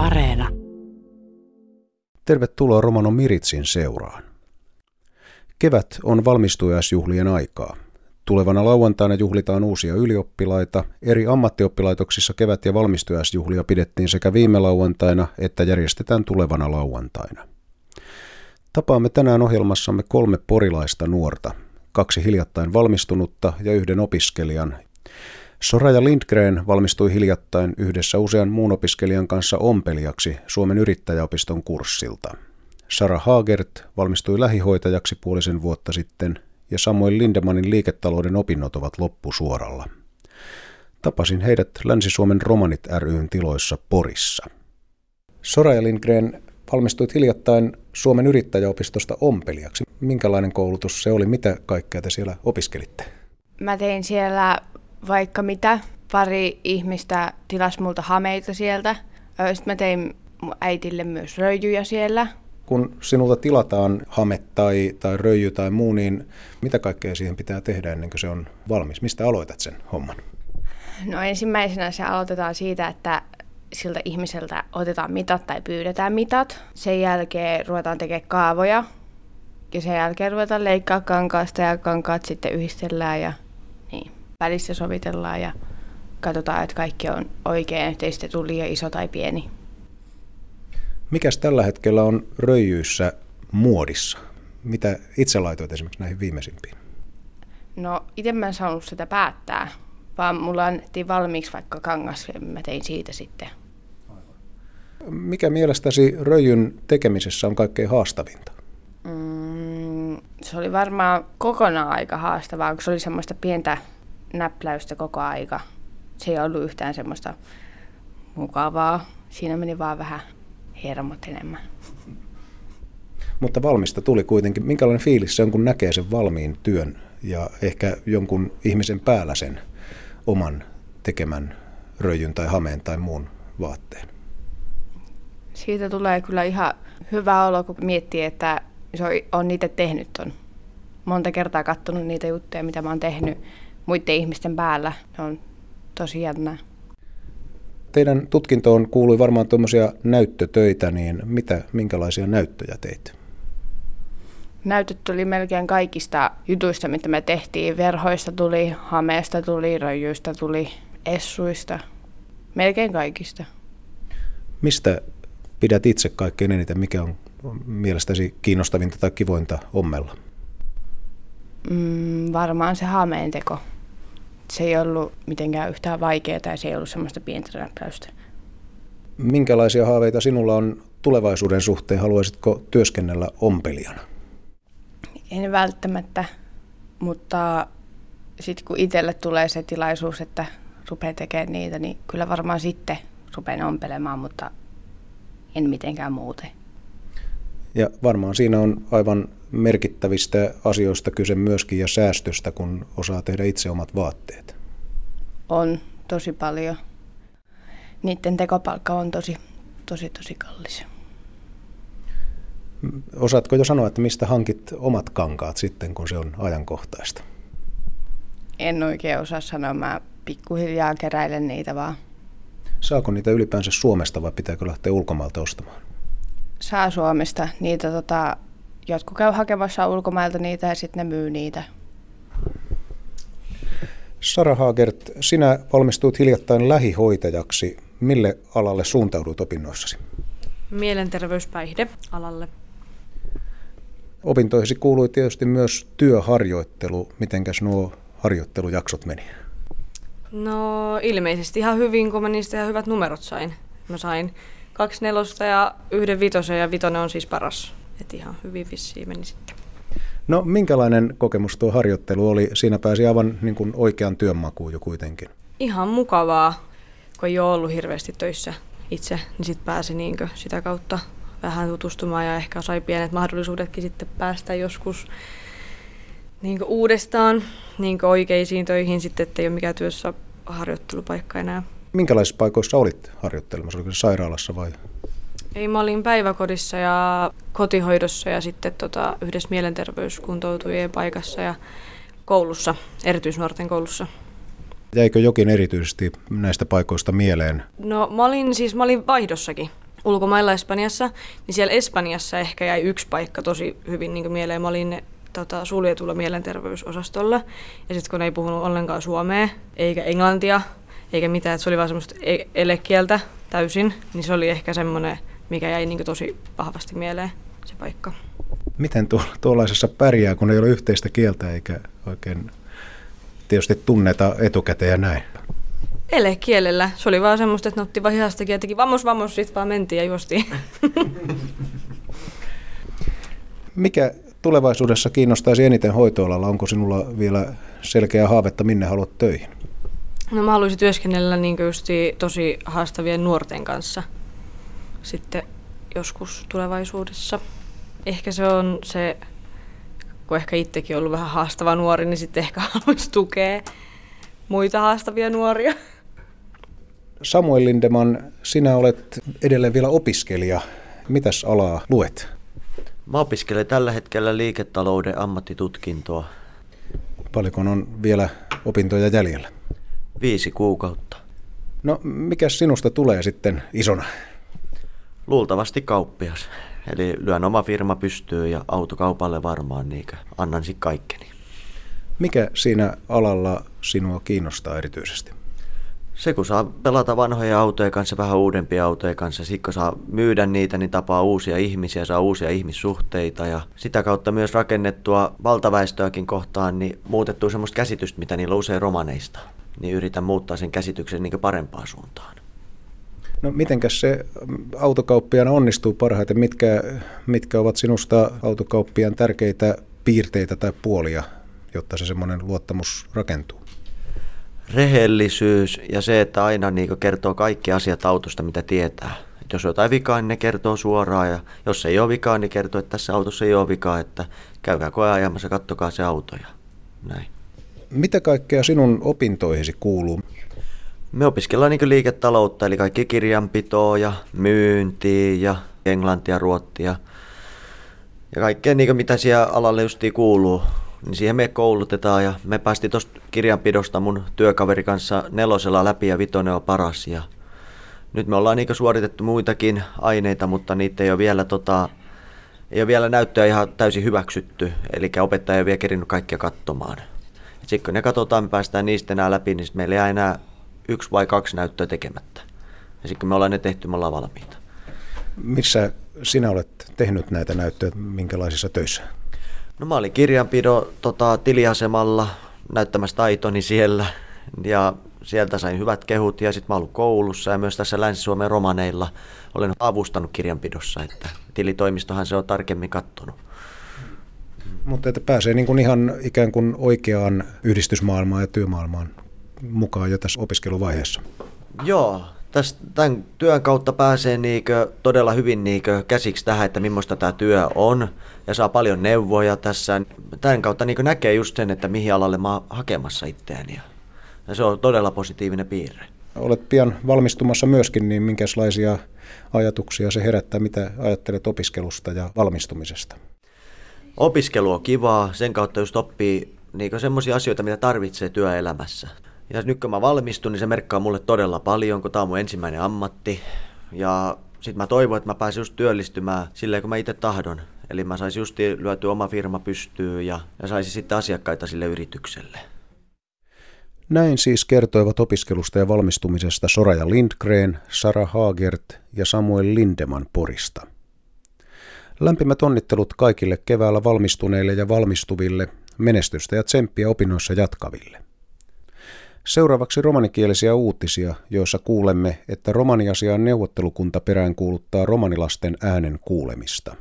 Areena. Tervetuloa Romano Miritsin seuraan. Kevät on valmistujaisjuhlien aikaa. Tulevana lauantaina juhlitaan uusia ylioppilaita. Eri ammattioppilaitoksissa kevät- ja valmistujaisjuhlia pidettiin sekä viime lauantaina että järjestetään tulevana lauantaina. Tapaamme tänään ohjelmassamme kolme porilaista nuorta, kaksi hiljattain valmistunutta ja yhden opiskelijan, Soraja Lindgren valmistui hiljattain yhdessä usean muun opiskelijan kanssa ompelijaksi Suomen yrittäjäopiston kurssilta. Sara Hagert valmistui lähihoitajaksi puolisen vuotta sitten ja Samuel Lindemanin liiketalouden opinnot ovat loppusuoralla. Tapasin heidät Länsi-Suomen Romanit ryn tiloissa Porissa. Soraja Lindgren valmistuit hiljattain Suomen yrittäjäopistosta ompelijaksi. Minkälainen koulutus se oli? Mitä kaikkea te siellä opiskelitte? Mä tein siellä vaikka mitä. Pari ihmistä tilasi multa hameita sieltä. Sitten mä tein mun äitille myös röijyjä siellä. Kun sinulta tilataan hame tai, tai röijy tai muu, niin mitä kaikkea siihen pitää tehdä ennen kuin se on valmis? Mistä aloitat sen homman? No ensimmäisenä se aloitetaan siitä, että siltä ihmiseltä otetaan mitat tai pyydetään mitat. Sen jälkeen ruvetaan tekemään kaavoja. Ja sen jälkeen ruvetaan leikkaa kankaasta ja kankaat sitten yhdistellään ja välissä sovitellaan ja katsotaan, että kaikki on oikein, ettei sitten tule liian iso tai pieni. Mikäs tällä hetkellä on röijyissä muodissa? Mitä itse laitoit esimerkiksi näihin viimeisimpiin? No itse mä en saanut sitä päättää, vaan mulla annettiin valmiiksi vaikka kangas ja mä tein siitä sitten. Mikä mielestäsi röijyn tekemisessä on kaikkein haastavinta? Mm, se oli varmaan kokonaan aika haastavaa, kun se oli semmoista pientä näpläystä koko aika. Se ei ollut yhtään semmoista mukavaa. Siinä meni vaan vähän hermot enemmän. Mutta valmista tuli kuitenkin. Minkälainen fiilis se on, kun näkee sen valmiin työn ja ehkä jonkun ihmisen päällä sen oman tekemän röijyn tai hameen tai muun vaatteen? Siitä tulee kyllä ihan hyvä olo, kun miettii, että se on niitä tehnyt on. Monta kertaa katsonut niitä juttuja, mitä mä oon tehnyt muiden ihmisten päällä. Se on tosi jännää. Teidän tutkintoon kuului varmaan tuommoisia näyttötöitä, niin mitä, minkälaisia näyttöjä teit? Näytöt tuli melkein kaikista jutuista, mitä me tehtiin. Verhoista tuli, hameesta tuli, röijyistä tuli, essuista, melkein kaikista. Mistä pidät itse kaikkein eniten? Mikä on mielestäsi kiinnostavinta tai kivointa ommella? Mm, varmaan se hameen teko se ei ollut mitenkään yhtään vaikeaa ja se ei ollut semmoista pientä räppäystä. Minkälaisia haaveita sinulla on tulevaisuuden suhteen? Haluaisitko työskennellä ompelijana? En välttämättä, mutta sitten kun itselle tulee se tilaisuus, että rupeaa tekemään niitä, niin kyllä varmaan sitten rupean ompelemaan, mutta en mitenkään muuten. Ja varmaan siinä on aivan merkittävistä asioista kyse myöskin ja säästöstä, kun osaa tehdä itse omat vaatteet. On tosi paljon. Niiden tekopalkka on tosi, tosi, tosi kallis. Osaatko jo sanoa, että mistä hankit omat kankaat sitten, kun se on ajankohtaista? En oikein osaa sanoa. Mä pikkuhiljaa keräilen niitä vaan. Saako niitä ylipäänsä Suomesta vai pitääkö lähteä ulkomailta ostamaan? Saa Suomesta. Niitä tota, jotkut käy hakemassa ulkomailta niitä ja sitten ne myy niitä. Sara Hagert, sinä valmistuit hiljattain lähihoitajaksi. Mille alalle suuntauduit opinnoissasi? Mielenterveyspäihde alalle. Opintoihisi kuului tietysti myös työharjoittelu. Mitenkäs nuo harjoittelujaksot meni? No ilmeisesti ihan hyvin, kun mä niistä ihan hyvät numerot sain. Mä sain kaksi nelosta ja yhden vitosen ja vitonen on siis paras. Et ihan hyvin vissiin meni sitten. No minkälainen kokemus tuo harjoittelu oli? Siinä pääsi aivan niin kuin oikean työnmakuun jo kuitenkin. Ihan mukavaa, kun ei ole ollut hirveästi töissä itse, niin sitten pääsi niin sitä kautta vähän tutustumaan ja ehkä sai pienet mahdollisuudetkin sitten päästä joskus niin uudestaan niin oikeisiin töihin sitten, ettei ole mikään työssä harjoittelupaikka enää. Minkälaisissa paikoissa olit harjoittelemassa? Oliko se sairaalassa vai? Ei, mä olin päiväkodissa ja kotihoidossa ja sitten tota, yhdessä mielenterveyskuntoutujien paikassa ja koulussa, erityisnuorten koulussa. Jäikö jokin erityisesti näistä paikoista mieleen? No mä olin siis mä olin vaihdossakin. ulkomailla Espanjassa, niin siellä Espanjassa ehkä jäi yksi paikka tosi hyvin niin mieleen. Mä olin tota, suljetulla mielenterveysosastolla. Ja sitten kun ei puhunut ollenkaan suomea, eikä englantia, eikä mitään, että se oli vaan semmoista e- elekieltä täysin, niin se oli ehkä semmoinen, mikä jäi niin tosi vahvasti mieleen se paikka. Miten tu- tuollaisessa pärjää, kun ei ole yhteistä kieltä eikä oikein tietysti tunneta etukäteen ja näin? Elekielellä. Se oli vaan semmoista, että ne otti vaan hihastakin ja teki vamos, vamos, sit vaan mentiin ja juostiin. Mikä tulevaisuudessa kiinnostaisi eniten hoitoalalla? Onko sinulla vielä selkeä haavetta, minne haluat töihin? No mä haluaisin työskennellä niin tosi haastavien nuorten kanssa sitten joskus tulevaisuudessa. Ehkä se on se, kun ehkä itsekin ollut vähän haastava nuori, niin sitten ehkä haluaisi tukea muita haastavia nuoria. Samuel Lindeman, sinä olet edelleen vielä opiskelija. Mitäs alaa luet? Mä opiskelen tällä hetkellä liiketalouden ammattitutkintoa. Paljonko on vielä opintoja jäljellä? Viisi kuukautta. No, mikä sinusta tulee sitten isona? Luultavasti kauppias. Eli lyön oma firma pystyy ja autokaupalle varmaan niin annan sitten kaikkeni. Mikä siinä alalla sinua kiinnostaa erityisesti? Se, kun saa pelata vanhoja autoja kanssa, vähän uudempia autoja kanssa, sitten kun saa myydä niitä, niin tapaa uusia ihmisiä, saa uusia ihmissuhteita ja sitä kautta myös rakennettua valtaväestöäkin kohtaan, niin muutettua semmoista käsitystä, mitä niillä usein romaneista. Niin yritän muuttaa sen käsityksen niin parempaan suuntaan. No mitenkäs se autokauppiaan onnistuu parhaiten? Mitkä, mitkä ovat sinusta autokauppiaan tärkeitä piirteitä tai puolia, jotta se semmoinen luottamus rakentuu? rehellisyys ja se, että aina niin kertoo kaikki asiat autosta, mitä tietää. Et jos on jotain vikaa, niin ne kertoo suoraan ja jos ei ole vikaa, niin kertoo, että tässä autossa ei ole vikaa, että käykää koe ajamassa, kattokaa se auto ja näin. Mitä kaikkea sinun opintoihisi kuuluu? Me opiskellaan niin liiketaloutta, eli kaikki kirjanpitoa ja myyntiä ja englantia, ruottia ja kaikkea niin mitä siellä alalle justiin kuuluu niin siihen me koulutetaan ja me päästiin tuosta kirjanpidosta mun työkaveri kanssa nelosella läpi ja vitonen on paras ja nyt me ollaan niin suoritettu muitakin aineita, mutta niitä ei ole vielä, tota, ei ole vielä näyttöä ihan täysin hyväksytty, eli opettaja ei ole vielä kerinyt kaikkia katsomaan. Sitten kun ne katsotaan, me päästään niistä enää läpi, niin meillä ei enää yksi vai kaksi näyttöä tekemättä. Ja sitten kun me ollaan ne tehty, me ollaan valmiita. Missä sinä olet tehnyt näitä näyttöjä, minkälaisissa töissä? No mä olin kirjanpido tota, tiliasemalla näyttämässä taitoni siellä ja sieltä sain hyvät kehut ja sitten mä ollut koulussa ja myös tässä Länsi-Suomen romaneilla olen avustanut kirjanpidossa, että tilitoimistohan se on tarkemmin kattonut. Mutta että pääsee niin kuin ihan ikään kuin oikeaan yhdistysmaailmaan ja työmaailmaan mukaan jo tässä opiskeluvaiheessa. Joo, tästä, tämän työn kautta pääsee niinkö todella hyvin niinkö käsiksi tähän, että millaista tämä työ on ja saa paljon neuvoja tässä. Tämän kautta niinkö näkee just sen, että mihin alalle mä oon hakemassa itseäni ja se on todella positiivinen piirre. Olet pian valmistumassa myöskin, niin minkälaisia ajatuksia se herättää, mitä ajattelet opiskelusta ja valmistumisesta? Opiskelu on kivaa, sen kautta just oppii niin semmoisia asioita, mitä tarvitsee työelämässä. Ja nyt kun mä valmistun, niin se merkkaa mulle todella paljon, kun tämä on mun ensimmäinen ammatti. Ja sitten mä toivon, että mä pääsen just työllistymään silleen, kun mä itse tahdon. Eli mä saisin just lyötyä oma firma pystyyn ja, ja saisin sitten asiakkaita sille yritykselle. Näin siis kertoivat opiskelusta ja valmistumisesta Soraja Lindgren, Sara Haagert ja Samuel Lindeman Porista. Lämpimät onnittelut kaikille keväällä valmistuneille ja valmistuville, menestystä ja tsemppiä opinnoissa jatkaville. Seuraavaksi romanikielisiä uutisia, joissa kuulemme, että romaniasian neuvottelukunta peräänkuuluttaa romanilasten äänen kuulemista.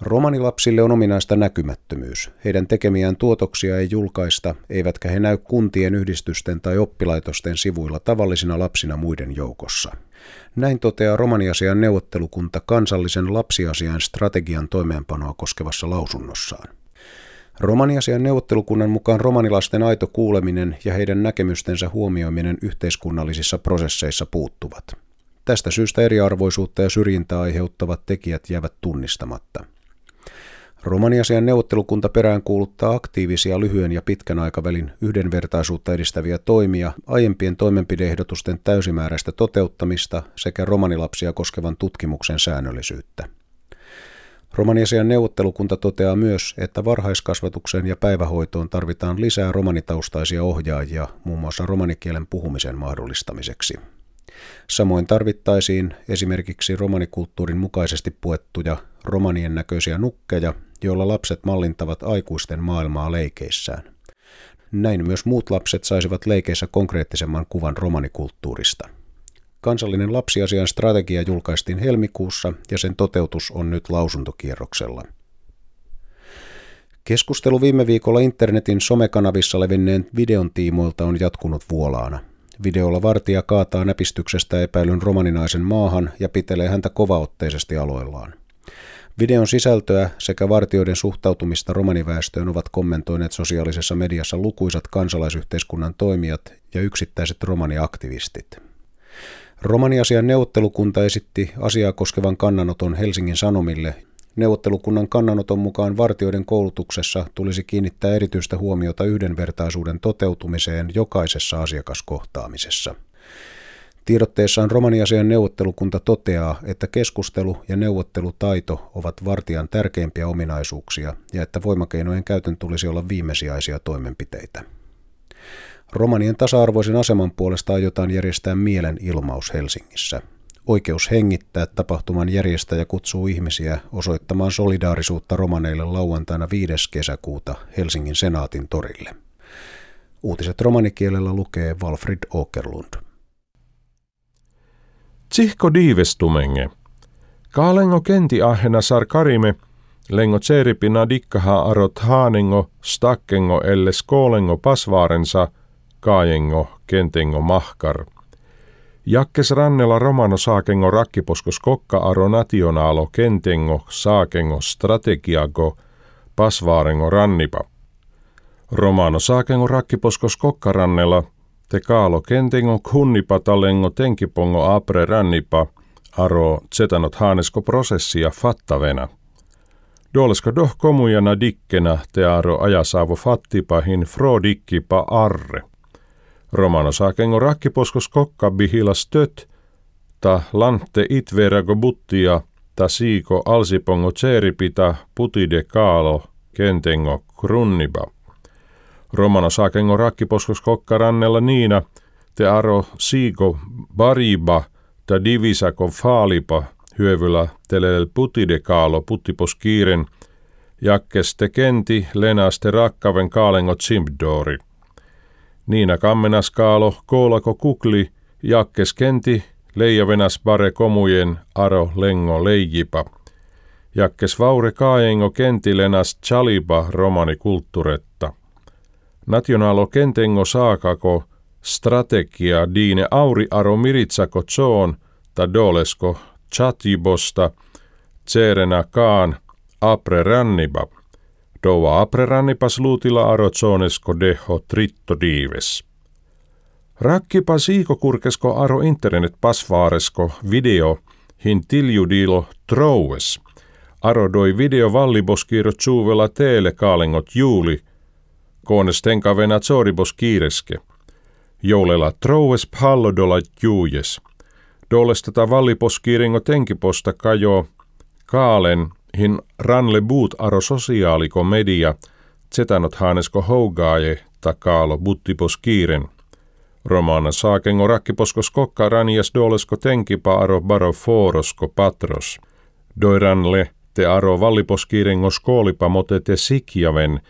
Romanilapsille on ominaista näkymättömyys. Heidän tekemiään tuotoksia ei julkaista, eivätkä he näy kuntien yhdistysten tai oppilaitosten sivuilla tavallisina lapsina muiden joukossa. Näin toteaa romaniasian neuvottelukunta kansallisen lapsiasian strategian toimeenpanoa koskevassa lausunnossaan. Romaniasian neuvottelukunnan mukaan romanilasten aito kuuleminen ja heidän näkemystensä huomioiminen yhteiskunnallisissa prosesseissa puuttuvat. Tästä syystä eriarvoisuutta ja syrjintää aiheuttavat tekijät jäävät tunnistamatta. Romaniasian neuvottelukunta peräänkuuluttaa aktiivisia lyhyen ja pitkän aikavälin yhdenvertaisuutta edistäviä toimia, aiempien toimenpideehdotusten täysimääräistä toteuttamista sekä romanilapsia koskevan tutkimuksen säännöllisyyttä. Romaniasian neuvottelukunta toteaa myös, että varhaiskasvatukseen ja päivähoitoon tarvitaan lisää romanitaustaisia ohjaajia muun muassa romanikielen puhumisen mahdollistamiseksi. Samoin tarvittaisiin esimerkiksi romanikulttuurin mukaisesti puettuja romanien näköisiä nukkeja, joilla lapset mallintavat aikuisten maailmaa leikeissään. Näin myös muut lapset saisivat leikeissä konkreettisemman kuvan romanikulttuurista. Kansallinen lapsiasian strategia julkaistiin helmikuussa ja sen toteutus on nyt lausuntokierroksella. Keskustelu viime viikolla internetin somekanavissa levinneen videon tiimoilta on jatkunut vuolaana. Videolla vartija kaataa näpistyksestä epäilyn romaninaisen maahan ja pitelee häntä kovaotteisesti aloillaan. Videon sisältöä sekä vartioiden suhtautumista romaniväestöön ovat kommentoineet sosiaalisessa mediassa lukuisat kansalaisyhteiskunnan toimijat ja yksittäiset romaniaktivistit. Romaniasian neuvottelukunta esitti asiaa koskevan kannanoton Helsingin Sanomille. Neuvottelukunnan kannanoton mukaan vartioiden koulutuksessa tulisi kiinnittää erityistä huomiota yhdenvertaisuuden toteutumiseen jokaisessa asiakaskohtaamisessa. Tiedotteessaan romaniasian neuvottelukunta toteaa, että keskustelu ja neuvottelutaito ovat vartijan tärkeimpiä ominaisuuksia ja että voimakeinojen käytön tulisi olla viimesijaisia toimenpiteitä. Romanien tasa-arvoisen aseman puolesta aiotaan järjestää mielen ilmaus Helsingissä. Oikeus hengittää tapahtuman järjestäjä kutsuu ihmisiä osoittamaan solidaarisuutta romaneille lauantaina 5. kesäkuuta Helsingin senaatin torille. Uutiset romanikielellä lukee Walfrid Åkerlund. Tsihko diivestumenge. Kaalengo kenti ahena karime, lengo tseripina dikkaha arot haanengo, stakkengo elle skoolengo pasvaarensa – kaajengo, kentengo, mahkar. Jakkes rannella romano saakengo rakkiposkos kokka aro nationaalo kentengo, saakengo, strategiago, pasvaarengo rannipa. Romano saakengo rakkiposkos kokkarannella, te kaalo kentengo kunnipa talengo tenkipongo apre rannipa, aro zetanot haanesko prosessia fattavena. Dolesko doh komujana dikkena te aro ajasaavo fattipahin fro dikkipa arre. Romano saakengo rakkiposkos kokka bihila stöt, ta lante itverago buttia, ta siiko alsipongo tseripita putide kaalo, kentengo krunniba. Romano saakengo rakkiposkos kokka rannella niina, te aro siiko bariba, ta divisako faalipa, hyövylä telel putide kaalo puttipos kiiren, jakkeste kenti lenaste rakkaven kaalengo tsimpdori. Niina kammenas kaalo, koolako kukli, jakkes kenti, leijavenas bare komujen, aro lengo leijipa. Jakkes vaure kaajengo kentilenas chalipa romani kultturetta. Nationalo kentengo saakako, strategia diine auri aro miritsako zoon, ta dolesko chatibosta, tserena kaan, apre ranniba. Dova aprerannipas luutila arotsonesko deho tritto diives. Rakkipa siikokurkesko aro internet pasvaaresko video hin tiljudilo troues. Aro doi video valliboskiiro tsuuvella teele kaalengot juuli, koones tenkavena tsoribos kiireske. Joulella troues pallodola juujes. Dolestata valliposkiiringo tenkiposta kajo, kaalen hin ranle buut aro sosiaaliko media, zetanot haanesko hougaaje takaalo buttipos kiiren. Romana saakengo rakkiposkos kokka ranias dolesko tenkipa aro baro forosko patros. Doiranle te aro valliposkiirengo skoolipa mote te sikjaven,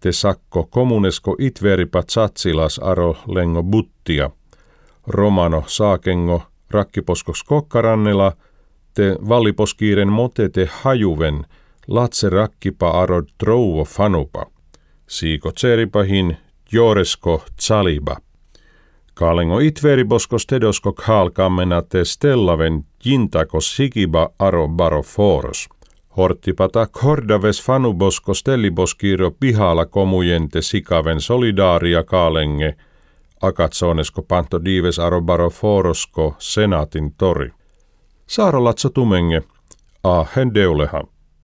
te sakko kommunesko itveripa tsatsilas aro lengo buttia. Romano saakengo rakkiposkos kokkarannela – te valliposkiiren motete hajuven, latse rakkipa arod trouvo fanupa. Siiko tseripahin joresko tsaliba. Kaalengo itveriboskos tedosko kaalkammena te stellaven jintako sikiba aro baro foros. Horttipata kordaves fanubosko stelliboskiiro pihala komujente sikaven solidaaria kaalenge, akatsonesko panto dives aro baro forosko senaatin tori. Saara Latso Tumenge, a Deuleha.